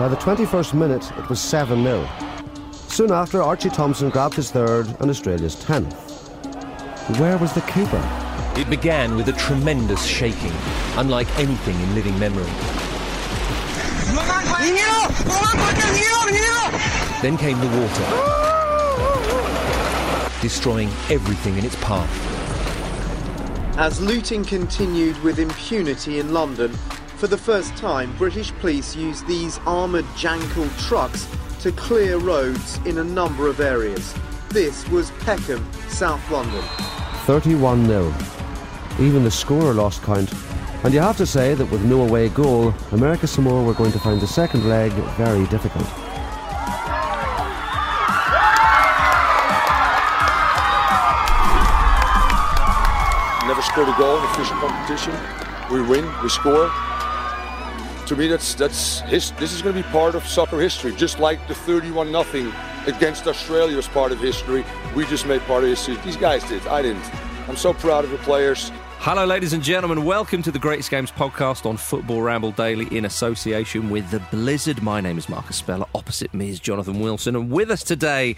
By the 21st minute, it was 7 0. Soon after, Archie Thompson grabbed his third and Australia's 10th. Where was the keeper? It began with a tremendous shaking, unlike anything in living memory. Then came the water, destroying everything in its path. As looting continued with impunity in London, for the first time, British police used these armoured Jankel trucks to clear roads in a number of areas. This was Peckham, South London. 31 0. Even the scorer lost count. And you have to say that with no away goal, America Samoa were going to find the second leg very difficult. Never scored a goal in official competition. We win, we score. To me, that's that's his, this is going to be part of soccer history, just like the 31 nothing against Australia was part of history. We just made part of history. These guys did. I didn't. I'm so proud of the players. Hello, ladies and gentlemen. Welcome to the Greatest Games podcast on Football Ramble Daily in association with the Blizzard. My name is Marcus Speller. Opposite me is Jonathan Wilson. And with us today,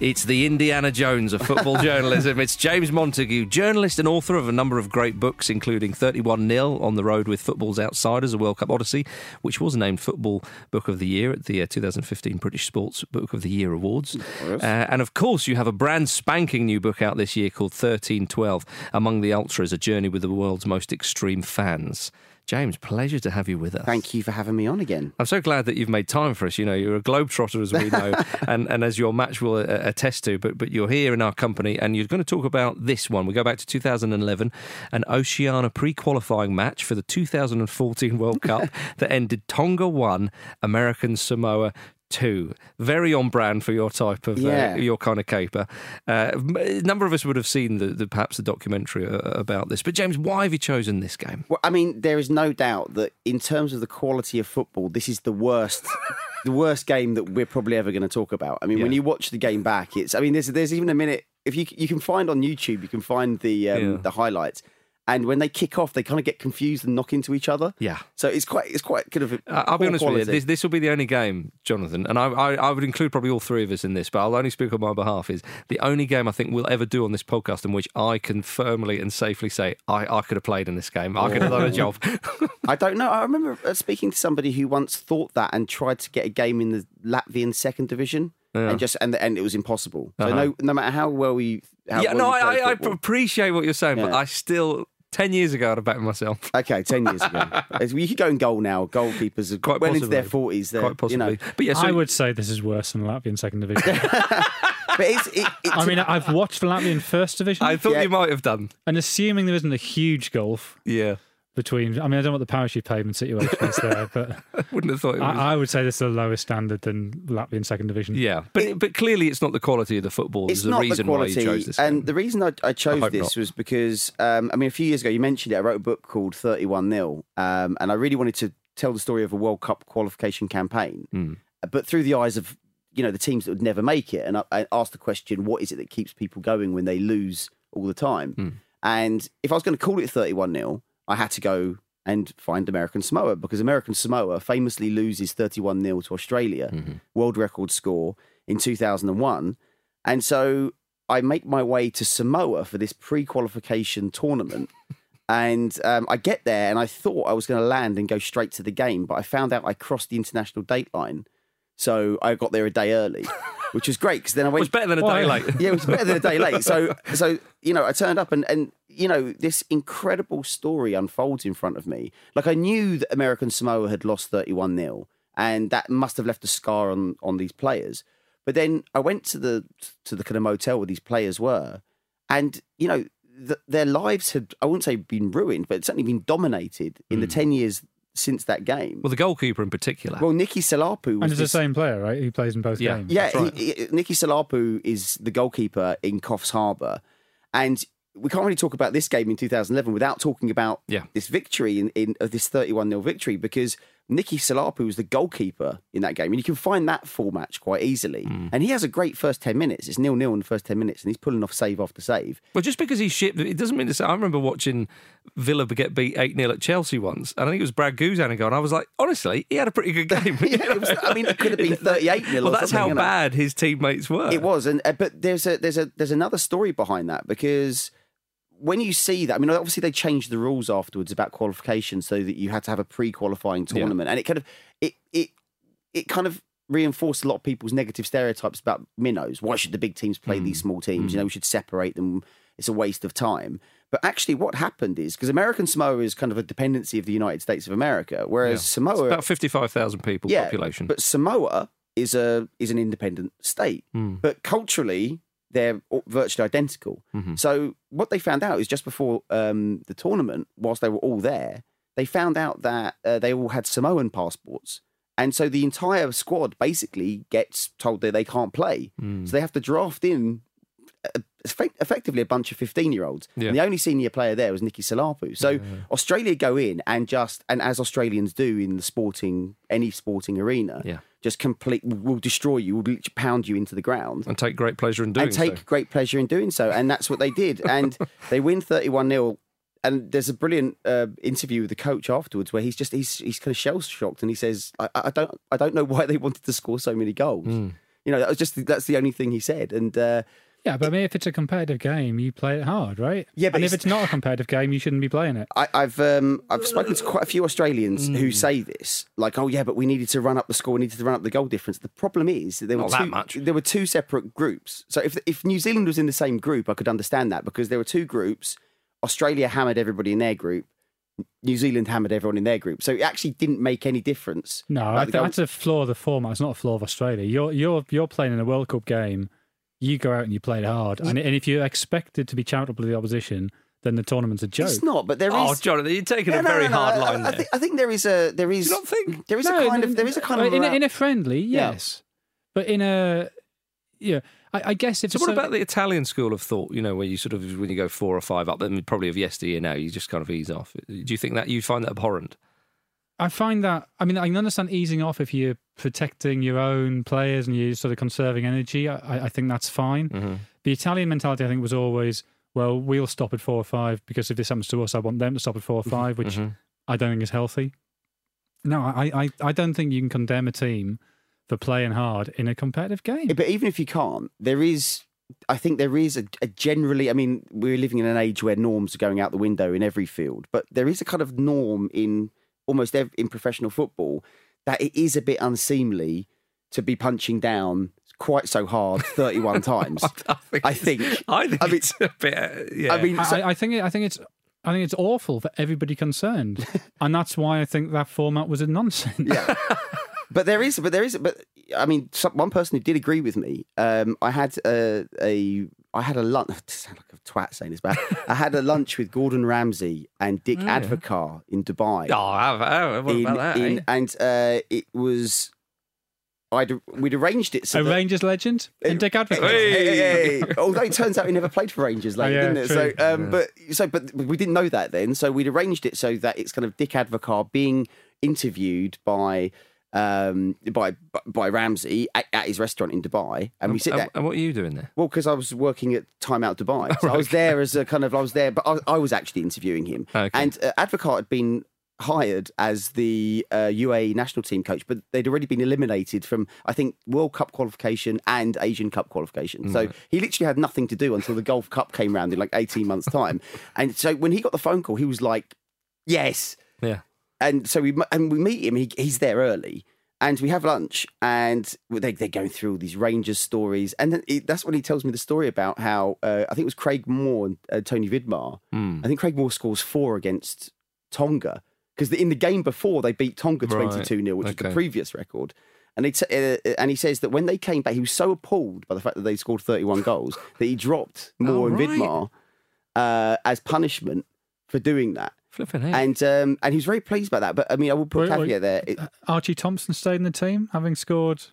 it's the Indiana Jones of football journalism. It's James Montague, journalist and author of a number of great books, including 31 0 on the road with Football's Outsiders, a World Cup Odyssey, which was named Football Book of the Year at the uh, 2015 British Sports Book of the Year Awards. Uh, and of course, you have a brand spanking new book out this year called 1312 Among the Ultras, a journey with the world's most extreme fans. James, pleasure to have you with us. Thank you for having me on again. I'm so glad that you've made time for us. You know, you're a globetrotter, as we know, and, and as your match will attest to. But but you're here in our company, and you're going to talk about this one. We go back to 2011, an Oceania pre-qualifying match for the 2014 World Cup that ended Tonga one, American Samoa two. Very on brand for your type of Yeah. uh, your kind of caper. Uh, a number of us would have seen the, the perhaps the documentary uh, about this. But James, why have you chosen this game? Well, I mean, there is no doubt that in terms of the quality of football, this is the worst. The worst game that we're probably ever going to talk about. I mean, when you watch the game back, it's. I mean, there's there's even a minute if you you can find on YouTube, you can find the um, Yeah. the highlights, and when they kick off, they kind of get confused and knock into each other. Yeah. So it's quite it's quite kind of. I- I'll be honest with you. This, this will be the only game, Jonathan, and I, I, I would include probably all three of us in this, but I'll only speak on my behalf. Is the only game I think we'll ever do on this podcast in which I can firmly and safely say I, I could have played in this game. I could have done a job. I don't know. I remember uh, speaking to somebody who once thought that and tried to get a game in the Latvian second division, and just and and it was impossible. So Uh-huh. no, no matter how well we, how yeah, well no, I, I, I appreciate what you're saying, but I still ten years ago I'd have backed myself. Okay, ten years ago. You could go in goal now. Goalkeepers are Quite well into their possibly. forties. Quite You possibly, know, but yeah, so I would say this is worse than Latvian second division. but it's, it, it's I mean, I've watched the Latvian first division, I thought Yeah. you might have done. and assuming there isn't a huge gulf Yeah, between, I mean, I don't know what the parachute pavement situation is there, but I wouldn't have thought it was. I, I would say this is a lower standard than Latvian second division. yeah, but but clearly it's not the quality of the football. it's There's a not reason the why quality. you chose this. and game. the reason I, I chose hope this not. was because um, I mean, a few years ago you mentioned it. I wrote a book called Thirty One 0 um, and I really wanted to tell the story of a World Cup qualification campaign, Hmm. but through the eyes of you know the teams that would never make it. And I, I asked the question, what is it that keeps people going when they lose all the time? Hmm. And if I was going to call it Thirty One 0 I had to go and find American Samoa because American Samoa famously loses 31 0 to Australia, Mm-hmm. world record score in 2001. And so I make my way to Samoa for this pre qualification tournament. And um, I get there and I thought I was going to land and go straight to the game, but I found out I crossed the international date line. So I got there a day early, which was great because then I went. It was better than a day late. yeah, it was better than a day late. So, so you know, I turned up and and you know this incredible story unfolds in front of me. Like I knew that American Samoa had lost thirty one 0 and that must have left a scar on on these players. But then I went to the to the kind of motel where these players were, and you know th- their lives had I wouldn't say been ruined, but certainly been dominated in the hmm. ten years since that game. Well, the goalkeeper in particular. Well, Nicky Salapu was And it's the same player, right? He plays in both Yeah. games. yeah, That's right. he, he, Nicky Salapu is the goalkeeper in Coffs Harbour, and we can't really talk about this game in 2011 without talking about Yeah. this victory in, in of this 31 0 victory because Nicky Salapu was the goalkeeper in that game, and you can find that full match quite easily. Hmm. And he has a great first 10 minutes. It's nil nil in the first 10 minutes, and he's pulling off save after save. Well, just because he's shit, it doesn't mean to say. I remember watching Villa get beat 8 0 at Chelsea once, and I think it was Brad Guzan and I was like, honestly, he had a pretty good game. Yeah, it was- I mean, it could have been 38 0 Well, that's how bad his teammates were. It was, and uh, but there's a there's a there's another story behind that because when you see that, I mean, obviously they changed the rules afterwards about qualification so that you had to have a pre-qualifying Yeah. tournament, and it kind of it it it kind of reinforced a lot of people's negative stereotypes about minnows. Why should the big teams play Hmm. these small teams? You know, we should separate them. It's a waste of time. But actually, what happened is because American Samoa is kind of a dependency of the United States of America, whereas It's Samoa about 55,000 people population. but Samoa is a is an independent state, Hmm. but culturally they're virtually identical. Mm-hmm. So what they found out is just before um, the tournament, whilst they were all there, they found out that uh, they all had Samoan passports. And so the entire squad basically gets told that they can't play. Hmm. So they have to draft in effectively a bunch of 15 year olds. Yeah. And the only senior player there was Nicky Salapu. So Australia go in and just, and as Australians do in the sporting, any sporting arena, Yeah. just complete, will destroy you, will pound you into the ground. and take great pleasure in doing And take so. great pleasure in doing so. And that's what they did. And they win 31 0. And there's a brilliant uh, interview with the coach afterwards where he's just he's he's kind of shell shocked and he says I, I don't I don't know why they wanted to score so many goals. Hmm. You know that was just that's the only thing he said. And uh, Yeah, but I mean, if it's a competitive game, you play it hard, right? Yeah, but and if it's- it's not a competitive game, you shouldn't be playing it. I, I've um, I've spoken to quite a few Australians Mm. who say this, like, oh yeah, but we needed to run up the score, we needed to run up the goal difference. The problem is there were Not that two, much. there were two separate groups. So if if New Zealand was in the same group, I could understand that because there were two groups. Australia hammered everybody in their group. New Zealand hammered everyone in their group. So it actually didn't make any difference. No, about I think goal- that's a flaw of the format. It's not a flaw of Australia. You're you're you're playing in a World Cup game. You go out and you play it hard, and, and if you're expected to be charitable to the opposition, then the tournament's a joke. It's not, but there oh, is. Oh, Jonathan, you're taking No, a no, very no, no, hard I- line I, there. think, I think there is a there is. you not think? there is No, a kind no, of there is a kind of in, a, in a friendly, Yeah. yes, but in a yeah, I, I guess if So it's what a- about the Italian school of thought? You know, where you sort of when you go four or five up, then probably of yesteryear now, you just kind of ease off. Do you think that you find that abhorrent? I find that I mean I can understand easing off if you're protecting your own players and you're sort of conserving energy. I, I think that's fine. Mm-hmm. The Italian mentality I think was always well we'll stop at four or five because if this happens to us I want them to stop at four or five, which I don't think is healthy. No, I, I I don't think you can condemn a team for playing hard in a competitive game. But even if you can't, there is. I think there is a, a generally. I mean, we're living in an age where norms are going out the window in every field, but there is a kind of norm in almost every, in professional football that it is a bit unseemly to be punching down quite so hard 31 times. I think. I it's- think- I think I mean- it's a bit. uh, yeah. I mean, so- I, I think it, I think it's I think it's awful for everybody concerned, and that's why I think that format was a nonsense. yeah. But there is, but there is, but I mean, some, one person who did agree with me. Um, I had a, a, I had a lunch. sound like a twat saying this, but I had a lunch with Gordon Ramsay and Dick Advocaat in Dubai. oh, I have, I have, what in- about that? in- eh? and uh, it was, I'd we'd arranged it so a that- Rangers legend and Dick Advocaat. Hey, hey, hey. Although it turns out he never played for Rangers later, Oh, yeah, didn't it? true. So, um, but so, but we didn't know that then. So we'd arranged it so that it's kind of Dick Advocaat being interviewed by um, by by Ramsay at, at his restaurant in Dubai, and we sit there. and what are you doing there? Well, because I was working at Time Out Dubai, so I was there as a kind of I was there, but I was, I was actually interviewing him. Okay. And uh, Advocaat had been hired as the uh, UAE national team coach, but they'd already been eliminated from, I think, World Cup qualification and Asian Cup qualification. So he literally had nothing to do until the Gulf Cup came round in like 18 months' time. and so when he got the phone call, he was like, yes. Yeah. And so we and we meet him. He, he's there early, and we have lunch, and they, they're going through all these Rangers stories, and then he, that's when he tells me the story about how uh, I think it was Craig Moore and uh, Tony Vidmar. I think Craig Moore scores four against Tonga because in the game before they beat Tonga twenty two 0 which was the previous record. And, they t- uh, and he says that when they came back, he was so appalled by the fact that they scored 31 goals that he dropped Moore Oh, and right. Vidmar uh, as punishment for doing that. Flipping heck. And um, and he was very pleased about that. But I mean, I will put a Wait, wait. caveat there. It, Archie Thompson stayed in the team, having scored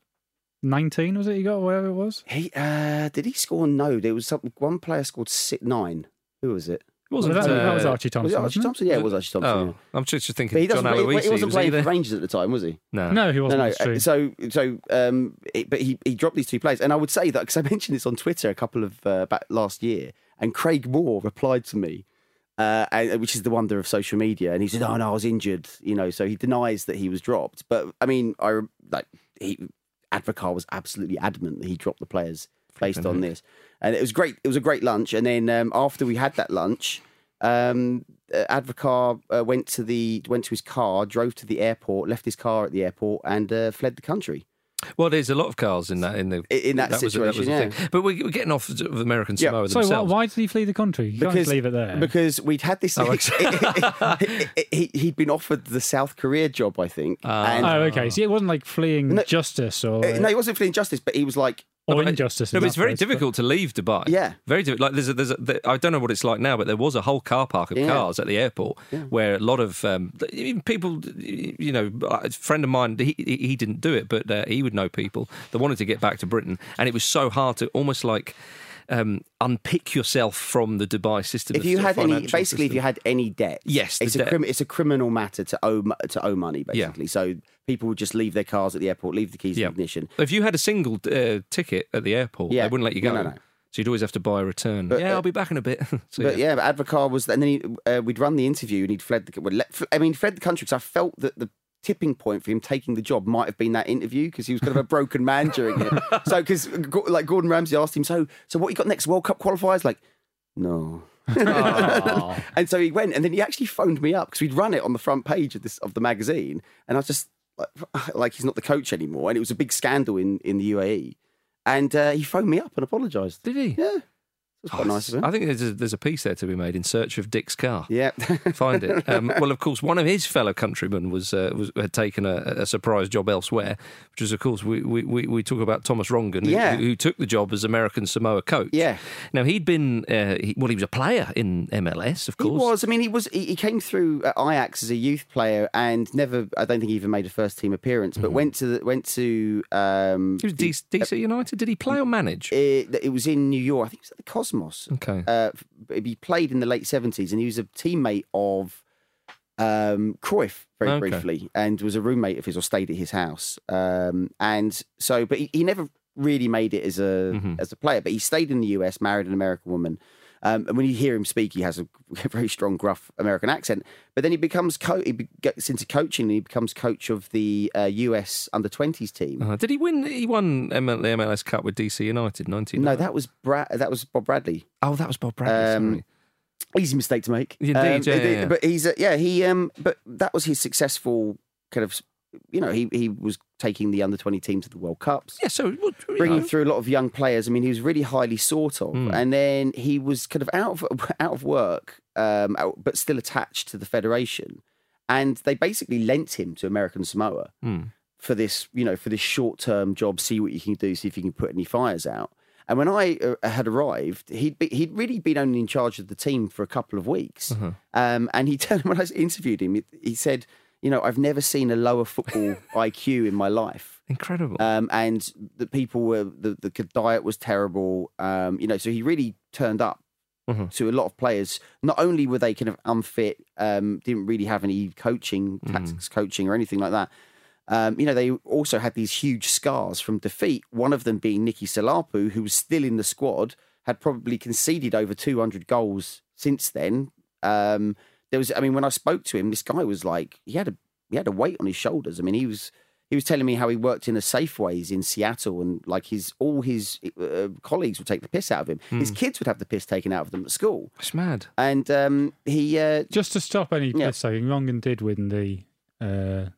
19, was it he got, or whatever it was? he uh, did he score? No, there was some, one player scored six, nine. Who was it? wasn't that, that was uh, Archie Was Thompson. it Archie wasn't it? Thompson? Yeah, it was Archie Thompson. Oh, yeah. I'm just just thinking But he John doesn't. He, Aloisi. he wasn't was playing there? for Rangers at the time, was he? No. No, he wasn't. no. that's true. uh, So, so, um, it, but he, he dropped these two players, and I would say that because I mentioned this on Twitter a couple of uh, back last year, and Craig Moore replied to me, uh, which is the wonder of social media, and he said, "Oh no, I was injured," you know. So he denies that he was dropped, but I mean, I like he Advocaat was absolutely adamant that he dropped the players based on this, and it was great. It was a great lunch, and then um, after we had that lunch. Um, uh, Advocaat uh, went to the went to his car, drove to the airport, left his car at the airport, and uh, fled the country. Well, there's a lot of cars in that in the in that was a- that was situation, a yeah. thing. But we- we're getting off of American Yeah. Samoa so why, themselves. why did he flee the country? You can't leave it there. Because we'd had this. Oh, he, had been offered the South Korea job, I think. Ah. and, oh, okay. So it wasn't like fleeing No. justice or, uh, no, he wasn't fleeing justice, but he was like, or I- injustice. No, in but it's that very case, but- difficult to leave Dubai. Yeah. very difficult. Like there's a, there's a, there, I don't know what it's like now, but there was a whole car park of Yeah. cars at the airport where a lot of um, even people, you know, a friend of mine, he he he didn't do it, but uh, he would know people that wanted to get back to Britain, and it was so hard to almost like. Um, unpick yourself from the Dubai system. if you had any, financial basically, if you had any debt, Yes, it's a debt. crim- it's a criminal matter to owe to owe money, Yeah. basically. So people would just leave their cars at the airport, leave the keys Yeah. in ignition. If you had a single uh, ticket at the airport, Yeah. they wouldn't let you go. No, no, no. So you'd always have to buy a return. But, yeah, uh, I'll be back in a bit. so, But yeah, but Advocaat was, and then he, uh, we'd run the interview and he'd fled the. Well, let, I mean, fled the country because I felt that the tipping point for him taking the job might have been that interview because he was kind of a broken man during it. So because like Gordon Ramsay asked him, so so what you got next World Cup qualifiers? Like, no. and so he went, and then he actually phoned me up because we'd run it on the front page of this of the magazine, and I was just like, he's not the coach anymore, and it was a big scandal in in the UAE, and uh, he phoned me up and apologised. Did he? Yeah, it was quite nice of him. I think there's a, there's a piece there to be made in search of Dick's car. Yeah. Find it. Um, well, of course, one of his fellow countrymen was uh, was had taken a, a surprise job elsewhere, which is, of course, we we, we, talk about Thomas Rongen, who- Yeah. who, who took the job as American Samoa coach. Yeah. Now he'd been uh, he, well, he was a player in MLS, of course. He was. I mean, he was. He, he came through Ajax as a youth player and never. I don't think he even made a first team appearance. But went to the, went to. Um, He was DC, DC United. Did he play or manage? it, it was in New York. I think it was at the Cosmos. Okay. Uh, he played in the late seventies, and he was a teammate of um, Cruyff very Okay. briefly, and was a roommate of his or stayed at his house. Um, and so, but he, he never really made it as a Mm-hmm. as a player. But he stayed in the US, married an American woman. Um, and when you hear him speak, he has a very strong, gruff American accent. But then he becomes co- he be- gets into coaching, and he becomes coach of the uh, US under twenties team. Uh, did he win? He won ML, the MLS Cup with DC United, nineteen. No, that was Brad. That was Bob Bradley. oh, that was Bob Bradley. Um, easy mistake to make. Indeed, Um, yeah, yeah, yeah. But he's uh, yeah he um but that was his successful kind of you know he he was taking the under twenty team to the World Cups. yeah. So what- Bringing know. through a lot of young players. I mean, he was really highly sought of, Hmm. and then he was kind of out of out of work, um, out- but still attached to the federation. And they basically lent him to American Samoa Hmm. for this, you know, for this short term job. See what you can do. See if you can put any fires out. And when I uh, had arrived, he'd be, he'd really been only in charge of the team for a couple of weeks. Uh-huh. Um, and he turned when I interviewed him, he, he said, "You know, I've never seen a lower football IQ in my life." incredible. Um, and the people were the, the diet was terrible. Um, you know, so he really turned up Mhm. to a lot of players. Not only were they kind of unfit, um, didn't really have any coaching, tactics coaching, or anything like that. Um, you know, they also had these huge scars from defeat. One of them being Nicky Salapu, who was still in the squad, had probably conceded over 200 goals since then. Um, there was. I mean, when I spoke to him, this guy was like he had a he had a weight on his shoulders. I mean, he was he was telling me how he worked in a Safeways in Seattle, and like his all his uh, colleagues would take the piss out of him. His kids would have the piss taken out of them at school, It's mad. and um, he uh, Just to stop any Yeah. piss taking, Rongen did win the uh,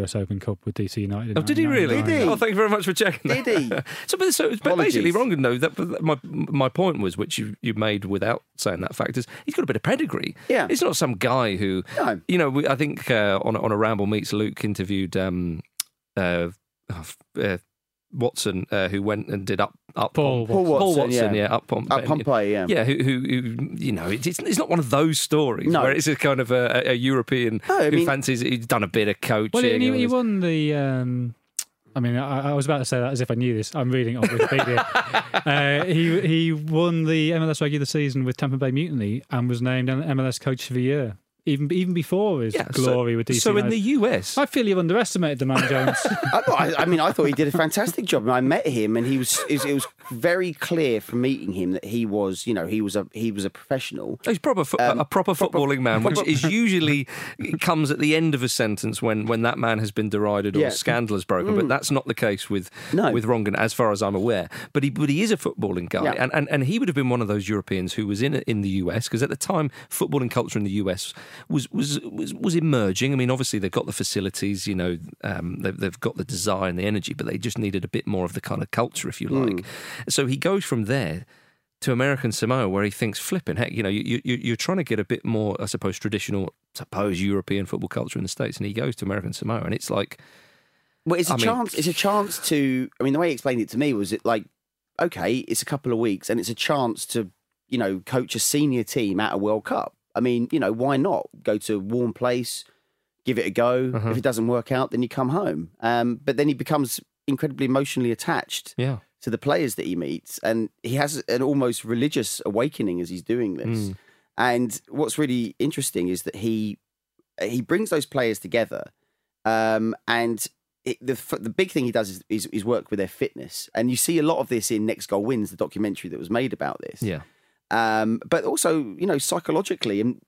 US Open Cup with DC United. Oh, did he really? Did he? Oh, thank you very much for checking that. Did he? so, but, so but basically, wrong. Rongen, though, that, that- my, my point was, which you, you made without saying that fact, is he's got a bit of pedigree. Yeah. He's not some guy who, No. you know, we, I think uh, on, on a Ramble Meets Luke interviewed um, uh, oh, uh, Watson, uh, who went and did up, up Paul Paul Watson. Paul Watson, Watson, yeah. yeah, up Pom- Up Pompeii, yeah. yeah, who, who, who you know, it's, it's not one of those stories No. where it's a kind of a, a European No, who mean- fancies he's done a bit of coaching. Well, he, he won the. Um, I mean, I, I was about to say that as if I knew this. I'm reading it off Wikipedia. uh, he he won the MLS regular season with Tampa Bay Mutiny and was named MLS Coach of the Year, even even before his Yeah, so- glory with DC. So in United. the US, I feel you've underestimated the man, Jones. I, I, I mean, I thought he did a fantastic job. I met him, and he was. It was, it was very clear from meeting him that he was, you know, he was a he was a professional. He's proper fo- Um, a proper proper- footballing man, which is usually comes at the end of a sentence when, when that man has been derided or Yeah. scandal is broken. But that's not the case with No. with Rongen, as far as I'm aware. But he but he is a footballing guy, Yeah. and, and and he would have been one of those Europeans who was in in the US because at the time footballing culture in the US was was was, was emerging. I mean, obviously they've got the facilities, you know, um, they've they've got the desire and the energy, but they just needed a bit more of the kind of culture, if you like. So he goes from there to American Samoa, where he thinks, flipping heck, you know, you, you, you're trying to get a bit more, I suppose, traditional, suppose European football culture in the States, and he goes to American Samoa, and it's like, Well, it's a I mean- chance. It's a chance to. I mean, the way he explained it to me was it like, okay, it's a couple of weeks, and it's a chance to, you know, coach a senior team at a World Cup. I mean, you know, why not go to a warm place, give it a go. Uh-huh. If it doesn't work out, then you come home. Um, but then he becomes incredibly emotionally attached yeah, to the players that he meets, and he has an almost religious awakening as he's doing this. Mm. And what's really interesting is that he he brings those players together, um, and it, the the big thing he does is, is is work with their fitness, and you see a lot of this in Next Goal Wins, the documentary that was made about this. yeah, Um, but also, you know, psychologically, and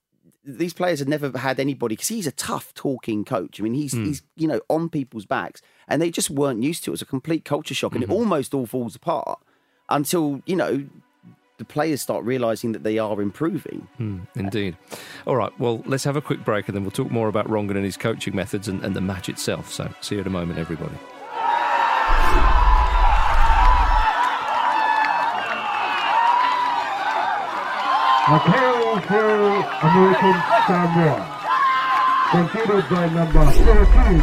these players have never had anybody because he's a tough talking coach. I mean, he's he's you know on people's backs, and they just weren't used to it. It was a complete culture shock, and it almost all falls apart until you know the players start realizing that they are improving. Mm, indeed. All right, well, let's have a quick break, and then we'll talk more about Rongen and his coaching methods and, and the match itself. So, see you in a moment, everybody. Appearing for American Samoa. Considered by number 13.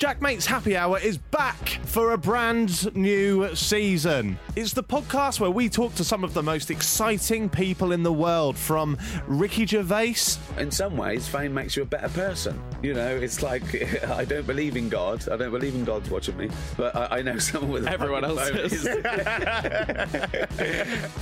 Jack Mate's Happy Hour is back for a brand new season. It's the podcast where we talk to some of the most exciting people in the world, from Ricky Gervais. In some ways, fame makes you a better person. You know, it's like I don't believe in God. I don't believe in God's watching me, but I, I know someone with Everyone else is. is.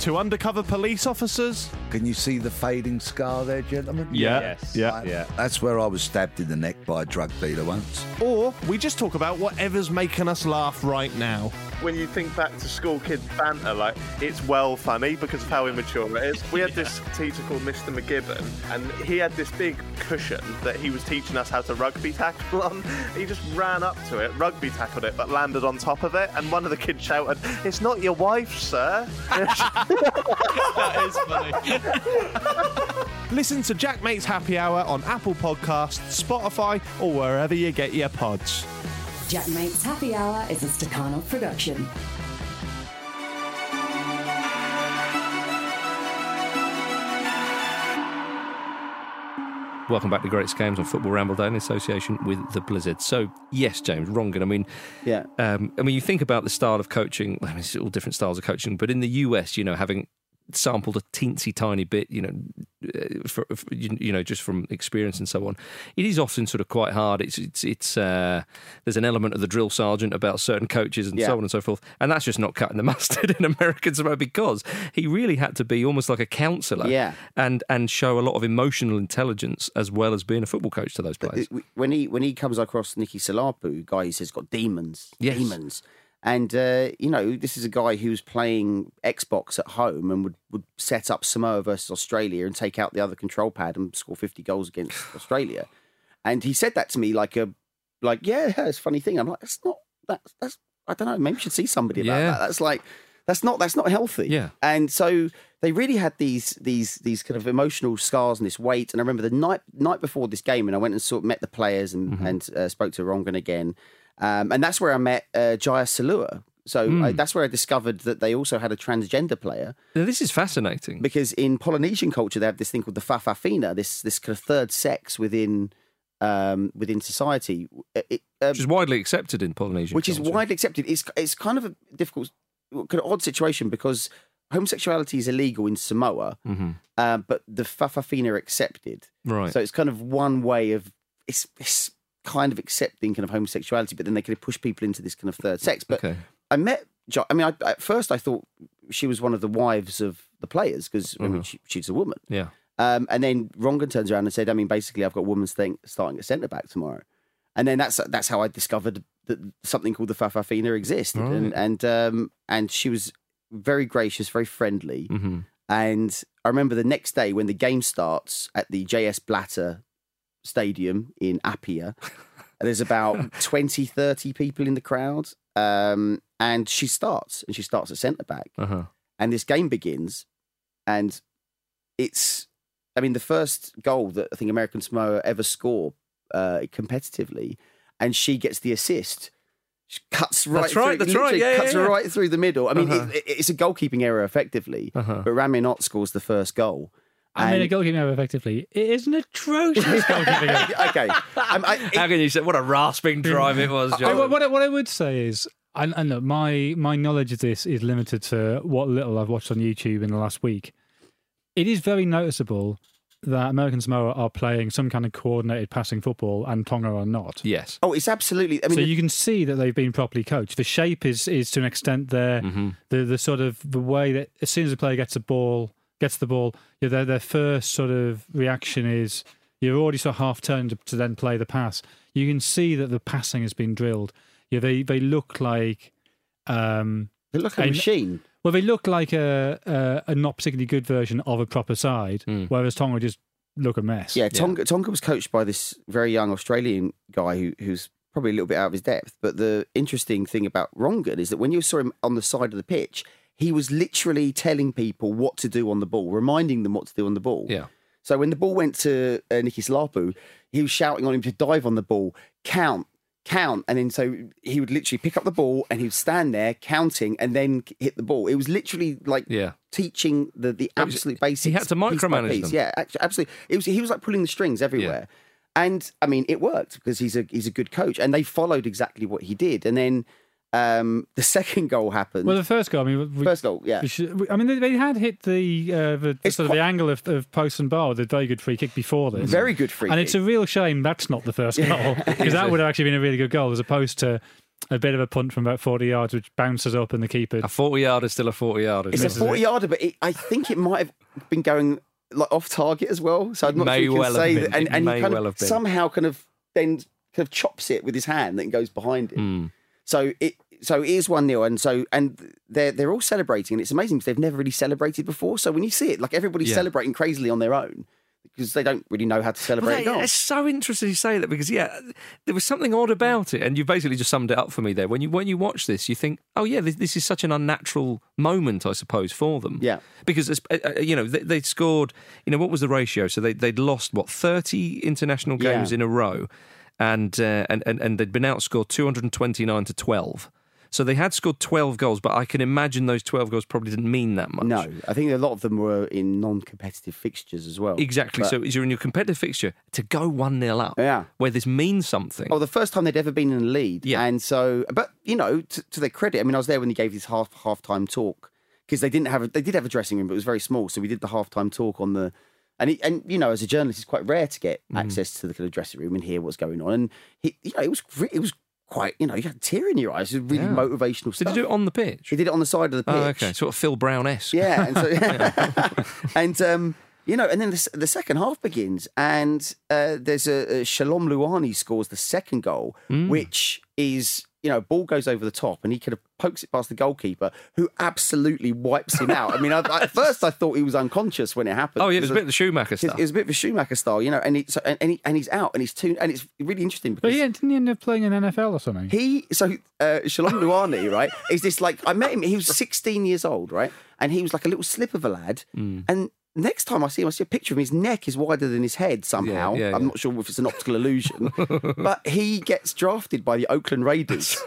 to undercover police officers. Can you see the fading scar there, gentlemen? Yeah. Yes. Yeah. yeah. That's where I was stabbed in the neck by a drug dealer once. Or we just talk about whatever's making us laugh right now. When you think back to school kid banter, like it's well funny because of how immature it is. We had this teacher called Mr. McGibbon, and he had this big cushion that he was teaching us how to rugby tackle on. He just ran up to it, rugby tackled it, but landed on top of it, and one of the kids shouted, "It's not your wife, sir." that is funny. Listen to Jack Mate's Happy Hour on Apple Podcasts, Spotify, or wherever you get your pods. Jack Mate's Happy Hour is a Stakhanov production. Welcome back to Greatest Games on Football Ramble Day in association with the Blizzard. So, yes, James Rongen. I mean, yeah. Um, I mean, you think about the style of coaching. I mean, it's all different styles of coaching, but in the US, you know, having sampled a teensy tiny bit, you know, uh, for, for, you, you know, just from experience and so on. It is often sort of quite hard. It's it's it's uh, there's an element of the drill sergeant about certain coaches and Yeah. so on and so forth, and that's just not cutting the mustard in American samoa because he really had to be almost like a counsellor, Yeah. and and show a lot of emotional intelligence as well as being a football coach to those players. When he when he comes across Nicky Salapu, guy he says got demons, Yes. demons, and uh, you know this is a guy who's playing Xbox at home and would, would set up Samoa versus Australia and take out the other control pad and score fifty goals against Australia, and he said that to me like a like yeah, it's a funny thing. I'm like that's not that's that's I don't know maybe we should see somebody about Yeah. that. That's like that's not that's not healthy. Yeah. And so they really had these these these kind of emotional scars and this weight. And I remember the night night before this game, and I went and sort of met the players and Mm-hmm. and uh, spoke to Rongen again, um, and that's where I met uh, Jaiyah Saelua. So I, Mm. that's where I discovered that they also had a transgender player. Now, this is fascinating because in Polynesian culture they have this thing called the fa'afafine, this this kind of third sex within um, within society, It- it, um, which is widely accepted in Polynesian, which is widely accepted. It's it's kind of a difficult, kind of odd situation because homosexuality is illegal in Samoa, Mhm. uh, but the fa'afafine are accepted. Right. So it's kind of one way of it's, it's kind of accepting kind of homosexuality, but then they kind of push people into this kind of third sex. But Okay. I met. Jo- I mean, I, at first I thought she was one of the wives of the players because I mean, Mhm. she, she's a woman. Yeah. Um, and then Rongen turns around and said, I mean, basically, I've got a woman's thing starting at centre back tomorrow. And then that's that's how I discovered that something called the Fa'afafine existed. And Right. and um, and she was very gracious, very friendly. Mhm. And I remember the next day when the game starts at the JS Blatter Stadium in Apia, there's about 20, 30 people in the crowd. Um, and she starts, and she starts at centre back Uh-huh. and this game begins, and it's, I mean, the first goal that I think American Samoa ever score uh, competitively, and she gets the assist. She cuts right. That's right, through, that's right, yeah, yeah, cuts yeah. right through the middle. I mean, Uh-huh. it, it- it's a goalkeeping error effectively, Uh-huh. but Ramin Ott scores the first goal. I mean, a And- goalkeeping error effectively. It is an atrocious goalkeeping error. okay. Um, I, How can you say what a rasping drive it was, I- John? what, what I- what I would say is, and, and look, my my knowledge of this is limited to what little I've watched on YouTube in the last week. It is very noticeable that American Samoa are playing some kind of coordinated passing football and Tonga are not. Yes. Oh, it's absolutely. I mean, so you can see that they've been properly coached. The shape is is to an extent there. Mm-hmm. The the sort of the way that as soon as the player gets a ball gets the ball, you know, their their first sort of reaction is you're already sort of half turned to, to then play the pass. You can see that the passing has been drilled. Yeah, they they look like um, they look like a machine. Well, they look like a, a a not particularly good version of a proper side, whereas Tonga just look a mess. Yeah, Tonga, Tonga was coached by this very young Australian guy who, who's probably a little bit out of his depth. But the interesting thing about Rongan is that when you saw him on the side of the pitch, he was literally telling people what to do on the ball, reminding them what to do on the ball. Yeah. So when the ball went to uh, Nicky Salapu, he was shouting on him to dive on the ball, count, count, and then so he would literally pick up the ball and he would stand there counting and then hit the ball. It was literally like Yeah. teaching the the absolute basics. He had to piece micromanage piece. them. Yeah, absolutely. It was he was like pulling the strings everywhere. And I mean, it worked because he's a he's a good coach, and they followed exactly what he did. And then um, the second goal happened. Well, the first goal. I mean, we, first goal, yeah. should- we- I mean, they, they had hit the, uh, the, the sort of the angle of, of post and bar with a very good free kick before this. Very good free kick. and kick. it's a real shame that's not the first goal because that would have actually been a really good goal as opposed to a bit of a punt from about forty yards, which bounces up and the keeper. A 40 yarder is still a 40 yarder. It's a forty yarder, but it, I think it might have been going like off target as well. So I'm not may sure you can well have say been. that. And, and he kind well of somehow kind of then kind of chops it with his hand and goes behind it. Hmm. So it so it is one 0 and so and they're they're all celebrating, and it's amazing because they've never really celebrated before. So when you see it, like everybody's Yeah. celebrating crazily on their own because they don't really know how to celebrate Well, that- it's so interesting you say that because yeah, there was something odd about it, and you basically just summed it up for me there. When you when you watch this, you think, oh yeah, this, this is such an unnatural moment, I suppose, for them. Yeah, because uh, uh, you know they, they'd scored. You know what was the ratio? So they they'd lost what thirty international games Yeah. in a row, and uh, and and and they'd been outscored two hundred and twenty nine to twelve. So they had scored twelve goals, but I can imagine those twelve goals probably didn't mean that much. No, I think a lot of them were in non-competitive fixtures as well. Exactly. But- so you're in your competitive fixture to go one 0 up, Yeah. where this means something. Oh, the first time they'd ever been in the lead. Yeah. And so, but you know, to, to their credit, I mean, I was there when he gave his half halftime talk because they didn't have a, they did have a dressing room, but it was very small. So we did the halftime talk on the, and he, and you know, as a journalist, it's quite rare to get Mm-hmm. access to the kind of dressing room and hear what's going on. And he, you know, it was it was quite, you know, you had a tear in your eyes. It was really Yeah. motivational Did stuff. you do it on the pitch? He did it on the side of the pitch. Oh, okay. Sort of Phil Brown esque. Yeah, and so and um, you know, and then the, the second half begins, and uh, there's a, a Shalom Luani scores the second goal, Mm. which is you know, ball goes over the top, and he kind of pokes it past the goalkeeper, who absolutely wipes him out. I mean, I, I- at first I thought he was unconscious when it happened. Oh, yeah, it was a bit of the Schumacher it was- stuff. It was a bit of a Schumacher style, you know, and he, so, and, and, he, and he's out, and he's too, and it's really interesting But because yeah, didn't he end up playing in NFL or something? he so uh, Shalom Luani, right, is this like I met him. He was 16 years old, right, and he was like a little slip of a lad. Mm. And next time I see him, I see a picture of him. His neck is wider than his head somehow. Yeah, yeah, I'm yeah. not sure if it's an optical illusion, but he gets drafted by the Oakland Raiders.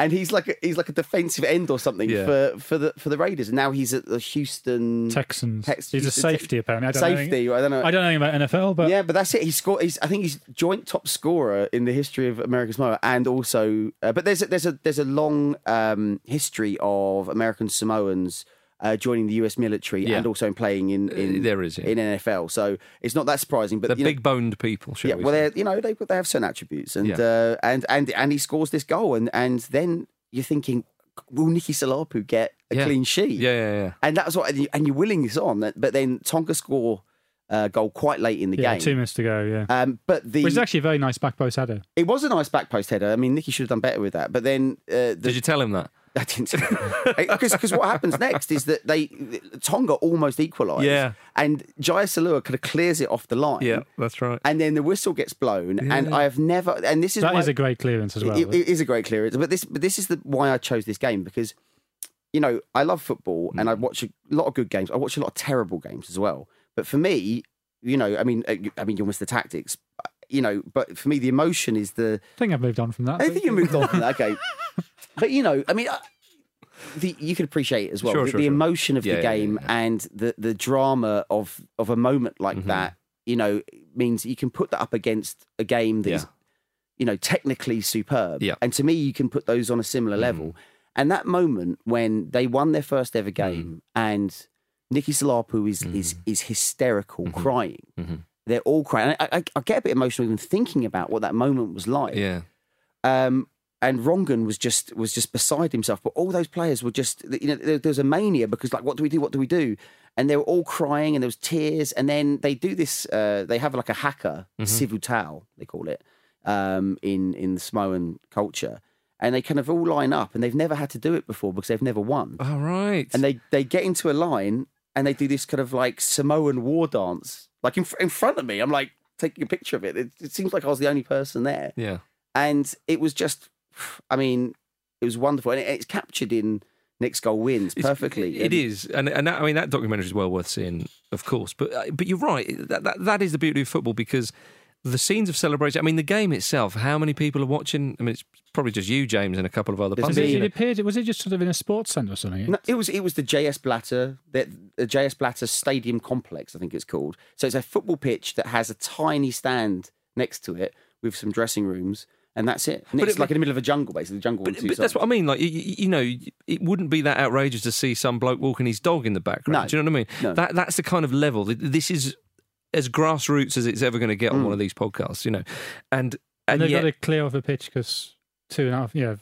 And he's like a, he's like a defensive end or something Yeah. for, for the for the Raiders, and now he's at the Houston Texans. Tex- He's a Houston Tex- safety apparently. I don't know safety. anything- I don't know. I don't know anything about NFL, but yeah, but that's it. He scored. He's, I think he's joint top scorer in the history of American Samoa, and also, uh, but there's a, there's a there's a long um, history of American Samoans uh, joining the U.S. military Yeah. and also in playing in, in there is, yeah. in NFL. So it's not that surprising. But They're big boned people, shall yeah, we well, they're you know they they have certain attributes, and Yeah. uh, and and and he scores this goal, and and then you're thinking, will Nicky Salapu get a Yeah. clean sheet? Yeah, yeah, yeah. And that's what, and, you, and you're willing this on, but then Tonga score a goal quite late in the yeah, game. two minutes to go. Yeah, Um, but the which is actually a very nice back post header. it was a nice back post header. I mean, Nicky should have done better with that. But then, uh, the, Did you tell him that? I didn't. Because what happens next is that they Tonga almost equalise. Yeah. And Jaiyah Saelua kind of clears it off the line. Yeah, that's right. And then the whistle gets blown, and I have never. And this is That why, is a great clearance as well. It, it is a great clearance, but this but this is the why I chose this game because you know I love football and I Mm. watch a lot of good games. I watch a lot of terrible games as well. But for me, you know, I mean, uh, I mean, you'll miss the tactics, you know. But for me, the emotion is the. I think I've moved on from that. I think you moved on from that. Okay, but you know, I mean. I, the, you can appreciate it as well. Sure, the, sure, the sure. emotion of Yeah, the yeah, yeah, game and the, the drama of of a moment like Mm-hmm. that, you know, means you can put that up against a game that is Yeah. you know, technically superb. Yeah. And to me, you can put those on a similar mm-hmm. level. And that moment when they won their first ever mm-hmm. game and, Nicky Salapu is is mm-hmm. is hysterical, crying. They're all crying. I, I, I get a bit emotional even thinking about what that moment was like. Yeah. Um, and Rongen was just was just beside himself. But all those players were just you know there, there was a mania because like what do we do? What do we do? And they were all crying and there was tears. And then they do this. Uh, they have like a Mhm. siva tau they call it, um, in in the Samoan culture. And they kind of all line up, and they've never had to do it before because they've never won. All right. And they they get into a line and they do this kind of like Samoan war dance, like in in front of me. I'm like taking a picture of it. It, it seems like I was the only person there Yeah. and it was just i mean it was wonderful and it, it's captured in Next Goal Wins It's- perfectly It is, and and that, I mean that documentary is well worth seeing, of course. But uh, but you're right. That, that that is the beauty of football because the scenes of celebration. I mean, the game itself. How many people are watching? I mean, it's probably just you, James, and a couple of other Was pundits. it, you it appeared, was it just sort of in a sports centre or something? no, it was it was the JS Blatter the, the JS Blatter Stadium Complex I think it's called so it's a football pitch that has a tiny stand next to it with some dressing rooms and that's it and But it's it- like in the middle of a jungle basically the jungle on two But that's sides. what I mean. Like you, you know, it wouldn't be that outrageous to see some bloke walking his dog in the background. No. Do you know what I mean? No. That that's the kind of level. This is as grassroots as it's ever going to get on Mm. one of these podcasts. You know, and And and they've yet, got to clear off a pitch because two and a half, you know,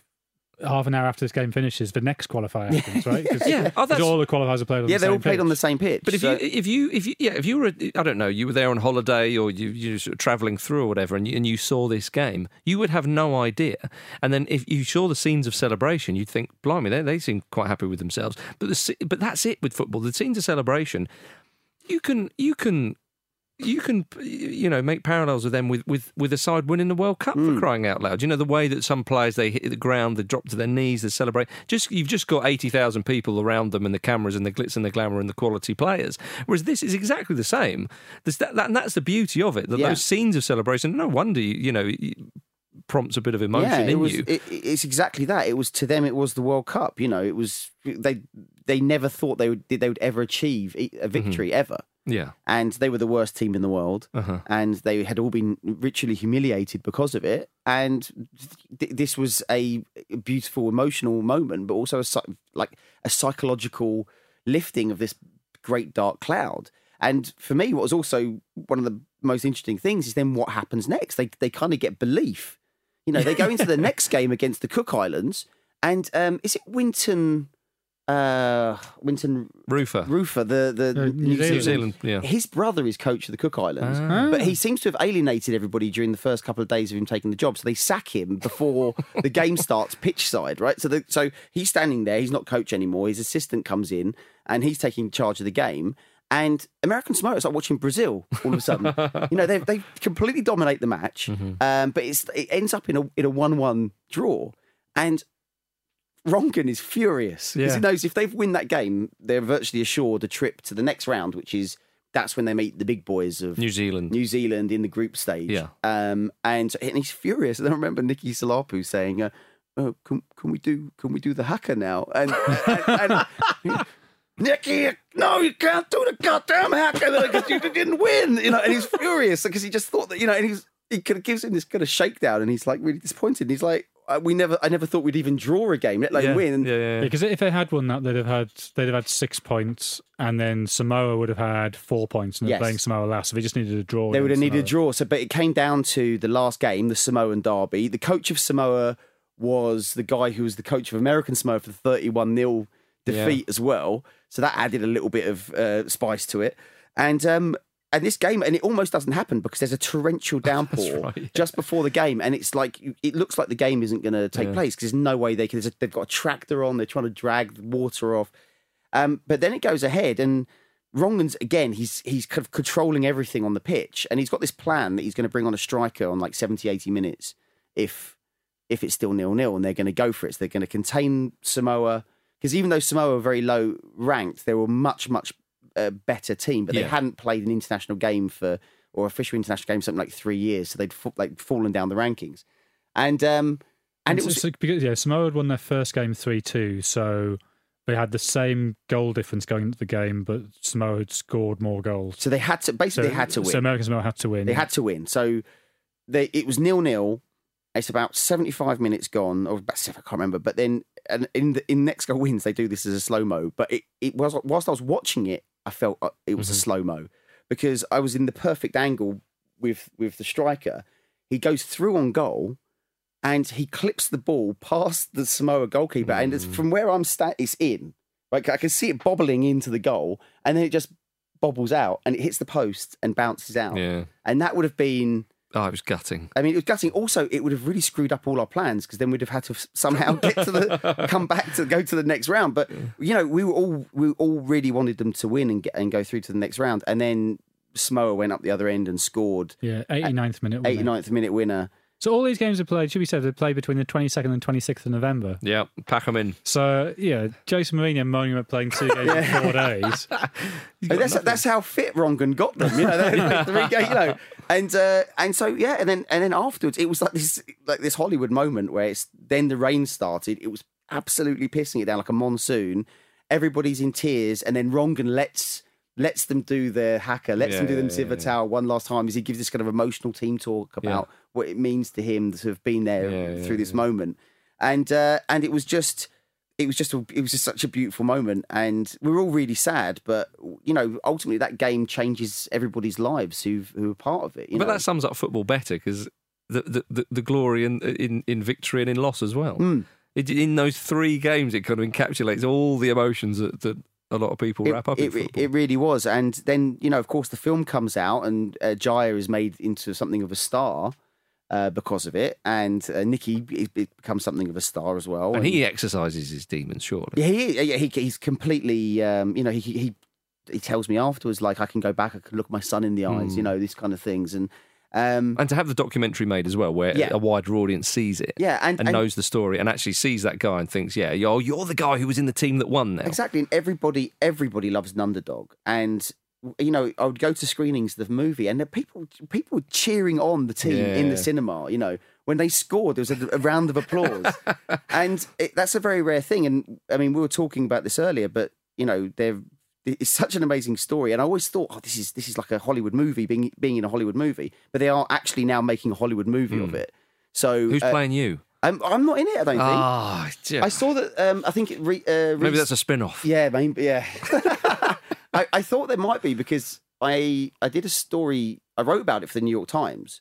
half an hour after this game finishes, the next qualifier happens, right? 'Cause- Yeah. Oh, 'cause that's- all the qualifiers are played on yeah the they same all played pitch. on the same pitch But if so- you if you if you yeah if you were I don't know you were there on holiday or you you were traveling through or whatever and you, and you saw this game you would have no idea and then if you saw the scenes of celebration you'd think blimey they they seem quite happy with themselves but the but that's it with football the scenes of celebration you can you can you can you know make parallels with them with, with, with a side winning the World Cup Hmm. for crying out loud. You know the way that some players they hit the ground, they drop to their knees, they celebrate. Just you've just got eighty thousand people around them, and the cameras and the glitz and the glamour and the quality players. Whereas this is exactly the same. That, that and that's the beauty of it. That Yeah. those scenes of celebration. No wonder you, you know prompts a bit of emotion yeah, in it was, you. It, it's exactly that. It was to them. It was the World Cup. You know, it was they. They never thought they would they would ever achieve e, Mm-hmm. a victory ever, yeah. and they were the worst team in the world, Uh-huh. and they had all been ritually humiliated because of it. And th- this was a beautiful emotional moment, but also a like a psychological lifting of this great dark cloud. And for me, what was also one of the most interesting things is then what happens next. They they kind of get belief. You know, they go into the next game against the Cook Islands, and um, is it Wynton? Uh, Wynton Rufer. Rufer, the the Uh, New New Zealand, yeah. His brother is coach of the Cook Islands, Ah. but he seems to have alienated everybody during the first couple of days of him taking the job. So they sack him before the game starts, pitch side, right? So the, so he's standing there. He's not coach anymore. His assistant comes in and he's taking charge of the game. And American Samoa is like watching Brazil all of a sudden. you know, they they completely dominate the match, um, but it's it ends up in a in a one one draw, and Rongen is furious because Yeah. he knows if they win that game, they're virtually assured a trip to the next round, which is that's when they meet the big boys of New Zealand. New Zealand in the group stage. Yeah. Um, and, and he's furious. And I remember Nicky Salapu saying, uh, oh, can, can we do can we do the haka now? And, and, and Nicky, no, you can't do the goddamn haka because you didn't win. You know, and he's furious because he just thought that you know, and he's he kind of gives him this kind of shakedown, and he's like really disappointed. And he's like, we never, I never thought we'd even draw a game, let alone yeah. win. Yeah, yeah, yeah. Because if they had won that, they'd have had they'd have had six points, and then Samoa would have had four points, and they're Yes. playing Samoa last. So they just needed a draw. They would have against needed a draw. So, but it came down to the last game, the Samoan derby. The coach of Samoa was the guy who was the coach of American Samoa for the 31 0 defeat as well. So that added a little bit of uh, spice to it. And um, and this game, and it almost doesn't happen because there's a torrential downpour right, yeah. just before the game, and it's like it looks like the game isn't going to take Yeah. place because there's no way they can. there's a- They've got a tractor on. They're trying to drag the water off. Um, but then it goes ahead, and Rongen's again. He's he's kind of controlling everything on the pitch, and he's got this plan that he's going to bring on a striker on like 70, 80 minutes if if it's still nil nil, and they're going to go for it. So they're going to contain Samoa because even though Samoa were very low ranked, they were much much uh, better team, but they hadn't played an international game for or a official international game for something like three years, so they'd fa- like fallen down the rankings, and um and it was so- because yeah, Samoa had won their first game three two, so they had the same goal difference going into the game, but Samoa had scored more goals. so they had to basically they had to win. So American Samoa had to win. They had to win. So they it was nil nil. It's about seventy five minutes gone, or about seven, I can't remember. But then, and in the in next goal wins, they do this as a slow mo. But it, it was whilst I was watching it I felt uh, it was a slow mo because I was in the perfect angle with with the striker. He goes through on goal. And he clips the ball past the Samoa goalkeeper, and it's from where I'm sat, it's in. Like I can see it bobbling into the goal, and then it just bobbles out, and it hits the post and bounces out. Yeah. And that would have been Oh, it was gutting. I mean, it was gutting. Also, it would have really screwed up all our plans because then we'd have had to somehow get to the come back to go to the next round. But you know, we were all we all really wanted them to win and get and go through to the next round. And then Samoa went up the other end and scored. Yeah, 89th minute. wasn't it? 89th minute winner. So all these games are played, should we say, they played between the 22nd and 26th of November. Yeah, pack them in. So, yeah, José Mourinho moaning about playing two games in four days. And that's that's how fit Rongen got them. You know, they had three games, you know. And uh, and so yeah, and then and then afterwards, it was like this like this Hollywood moment where it's then the rain started. It was absolutely pissing it down like a monsoon. Everybody's in tears, and then Rongen lets lets them do their haka, lets them do them Yeah, yeah, siva tau one last time as he gives this kind of emotional team talk about what it means to him to have been there Yeah, through yeah, this moment. And uh, and it was just it was just a, it was just such a beautiful moment, and we are all really sad. But you know, ultimately, that game changes everybody's lives who who are part of it. You but know? that sums up football better because the, the, the, the glory in, in, in victory and in loss as well. Hmm. It, in those three games, it kind of encapsulates all the emotions that, that a lot of people wrap up in it, football. it really was. And then, you know, of course, the film comes out and uh, Jaiyah is made into something of a star uh, because of it. And uh, Nicky be- be- becomes something of a star as well. and he exercises his demons, surely. Yeah, he, yeah, he, he's completely, um, you know, he, he he tells me afterwards, like, I can go back, I can look my son in the eyes, Mm. you know, these kind of things. And um, And to have the documentary made as well, where Yeah. a wider audience sees it, Yeah, and- and, and- knows the story, and actually sees that guy and thinks, "Yeah, you're you're the guy who was in the team that won." Now, Exactly, and everybody everybody loves an underdog, and you know I would go to screenings of the movie, and the people people were cheering on the team in the cinema. You know when they scored, there was a, a round of applause, and it, that's a very rare thing. And I mean, we were talking about this earlier, but you know they're. It's such an amazing story, and I always thought, oh, this is this is like a Hollywood movie being being in a Hollywood movie, but they are actually now making a Hollywood movie of it. So Hmm. who's uh, playing you? I'm, I'm not in it. I don't think. Ah. I saw that. Um, I think it re, uh, Maybe that's a spin-off. yeah, maybe. Yeah. I, I thought there might be because I I did a story. I wrote about it for the New York Times,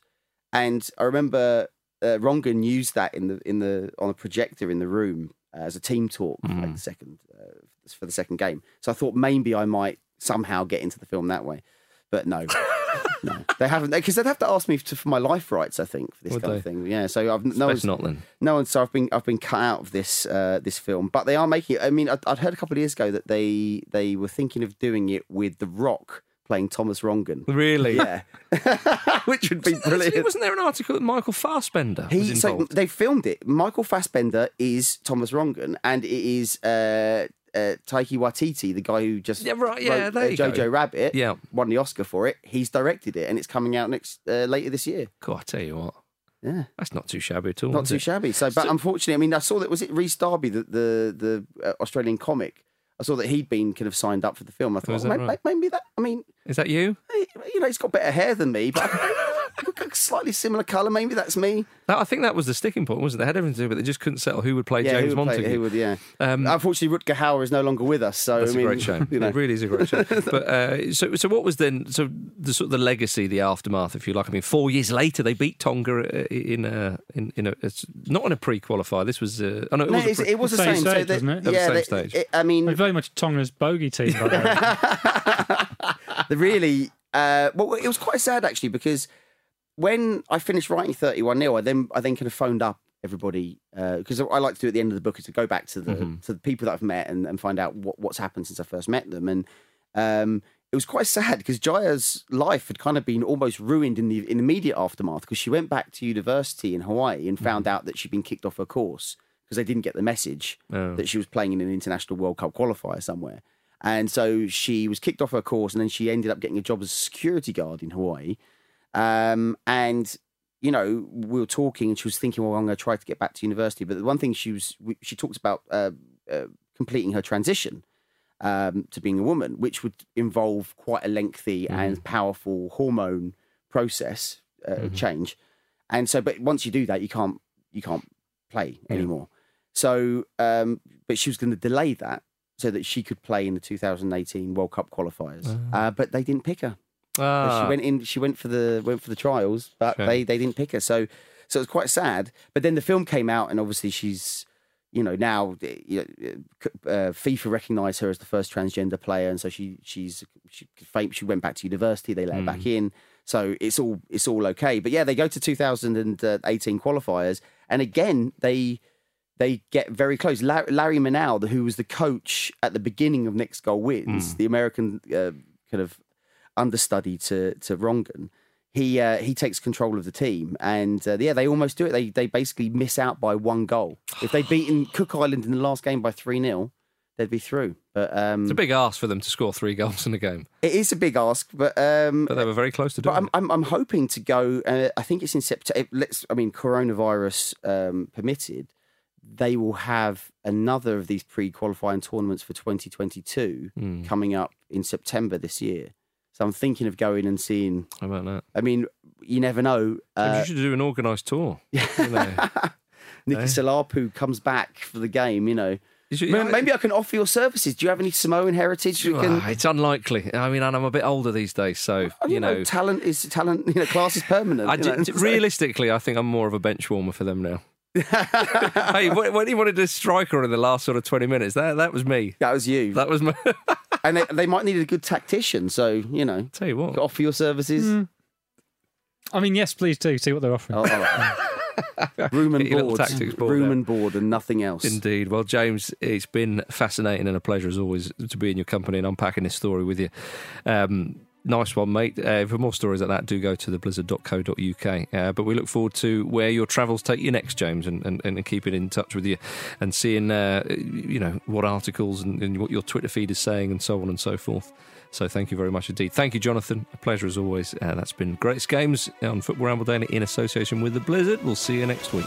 and I remember uh, Rongen used that in the in the on a projector in the room as a team talk for like the second uh, for the second game. So I thought maybe I might somehow get into the film that way, but no. no, they haven't because they'd have to ask me to, for my life rights. I think for this Would kind they? of thing. Yeah, so I've no one's, not then. no, and so I've been I've been cut out of this uh, this film, but they are making it. I mean, I'd, I'd heard a couple of years ago that they they were thinking of doing it with The Rock playing Thomas Rongen. Really? Yeah, which would be brilliant. Wasn't there an article that Michael Fassbender was He so involved? they filmed it. Michael Fassbender is Thomas Rongen, and it is uh, uh, Taika Waititi, the guy who just Yeah, right, yeah, wrote, there uh, you go. Jojo Rabbit. Yeah. won the Oscar for it. He's directed it, and it's coming out next uh, later this year. God, I tell you what, Yeah. that's not too shabby at all. Not too it? shabby. So, but unfortunately, I mean, I saw that was it Rhys Darby, the the, the uh, Australian comic. I saw that he'd been kind of signed up for the film. I thought, Oh, that maybe, right? maybe that. I mean, Is that you? Eh, you know, he's got better hair than me, but slightly similar colour. Maybe that's me. That, I think that was the sticking point, wasn't it? They had everything to do, but they just couldn't settle who would play yeah, James who would play- Montague. who would? Yeah. Um, Unfortunately, Rutger Hauer is no longer with us. So That's I mean, a great shame. You know. It really is a great shame. But uh, so, so what was then? So the sort of the legacy, the aftermath, if you like. I mean, four years later, they beat Tonga uh, in a in, in a it's not in a pre-qualifier. This was uh, oh no, it No, was a pre- it was the Same same. stage, that- wasn't it? At the same they- stage. it- I mean, They're very much Tonga's bogey team, by the way. the really uh, well, it was quite sad actually because when I finished writing Thirty One Nil, I then I then kind of phoned up everybody because I like to do at the end of the book is to go back to the Mm-hmm. to the people that I've met and, and find out what, what's happened since I first met them and. Um, it was quite sad because Jaiyah's life had kind of been almost ruined in the in the immediate aftermath because she went back to university in Hawaii and Mm-hmm. found out that she'd been kicked off her course because they didn't get the message Oh. that she was playing in an international World Cup qualifier somewhere. And so she was kicked off her course, and then she ended up getting a job as a security guard in Hawaii. Um, and you know, we were talking, and she was thinking, "Well, I'm going to try to get back to university." But the one thing she was, she talks about uh, uh, completing her transition um, to being a woman, which would involve quite a lengthy and powerful hormone process uh, change. And so, but once you do that, you can't you can't play anymore. So, um, but she was going to delay that so that she could play in the 2018 World Cup qualifiers. Uh, but they didn't pick her. Ah. she went in. She went for the went for the trials, but they they didn't pick her. So so it was quite sad. But then the film came out, and obviously she's you know now you know, uh, FIFA recognised her as the first transgender player, and so she she's she she went back to university. They let her Hmm. back in, so it's all it's all okay. But yeah, they go to 2018 qualifiers, and again they. They get very close. Larry, Larry Mana'o, who was the coach at the beginning of Next Goal Wins, Hmm. the American uh, kind of understudy to to Rongen. He uh, he takes control of the team, and uh, yeah, they almost do it. They they basically miss out by one goal. If they'd beaten Cook Island in the last game by three 0 they'd be through. But um, It's a big ask for them to score three goals in a game, it is a big ask, but um, but they were very close to doing I'm, I'm I'm hoping to go. Uh, I think it's in September. Let's. I mean, coronavirus um, permitted, they will have another of these pre-qualifying tournaments for 2022 Hmm. coming up in September this year. So I'm thinking of going and seeing. How about that? I mean, you never know. Uh, you should do an organised tour. you know. Nicky Eh? Salapu comes back for the game. You know. You Maybe, maybe I can offer your services. Do you have any Samoan heritage? We can. Ah, it's unlikely. I mean, and I'm a bit older these days, so you know. talent is talent. You know, class is permanent. I you know, d- so- realistically, I think I'm more of a bench warmer for them now. hey, when when he wanted a striker in the last sort of 20 minutes, that that was me. That was you. That was me. And they, they might need a good tactician. So you know, tell you what, offer your services. Mm. I mean, yes, please do see what they're offering. Oh, all right. room and Get your little board, tactics board room out. and board, and nothing else. Indeed. Well, James, it's been fascinating and a pleasure as always to be in your company and unpacking this story with you. Um, nice one, mate. Uh, for more stories like that, do go to theblizzard.co.uk. Uh, but we look forward to where your travels take you next, James, and, and, and keeping in touch with you and seeing, uh, you know, what articles and, and what your Twitter feed is saying and so on and so forth. So thank you very much indeed. Thank you, Jonathan. A pleasure as always. Uh, that's been Greatest Games on Football Ramble Daily in association with the Blizzard. We'll see you next week.